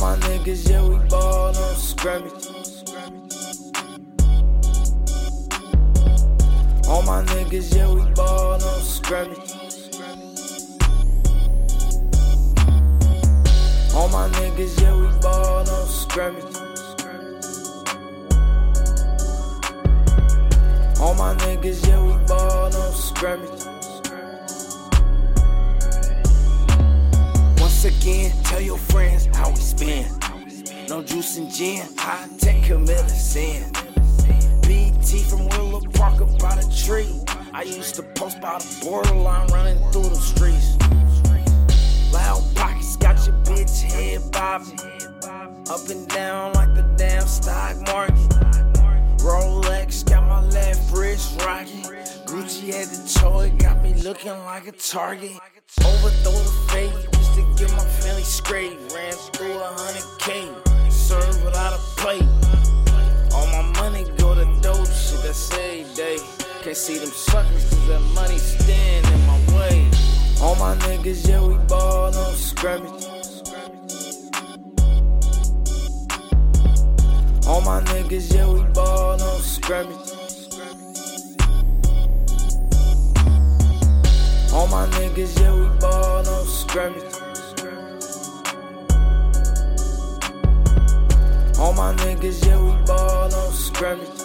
my niggas, yeah, we ball on scrimmage. All my niggas, yeah, we ball on scrimmage. All my niggas, yeah, we ball on scrimmage. All my niggas, yeah, we ball on scrimmage. Tell your friends how we spend. No juice and gin, I high tech medicine. BT from Willow Park by the tree. I used to post by the borderline running through the streets. Loud pockets got your bitch head bobbing. Up and down like the damn stock market. Rolex got my left wrist rocking. Gucci at the toy got me looking like a target. Overthrow the fade a hundred K, served without a plate. All my money go to dope shit, that's every day. Can't see them suckers cause that money stand in my way. All my niggas, yeah, we ball on scrimmage. All my niggas, yeah, we ball on scrimmage. All my niggas, yeah, we ball on scrimmage. Niggas, yeah, we ball on scrimmage.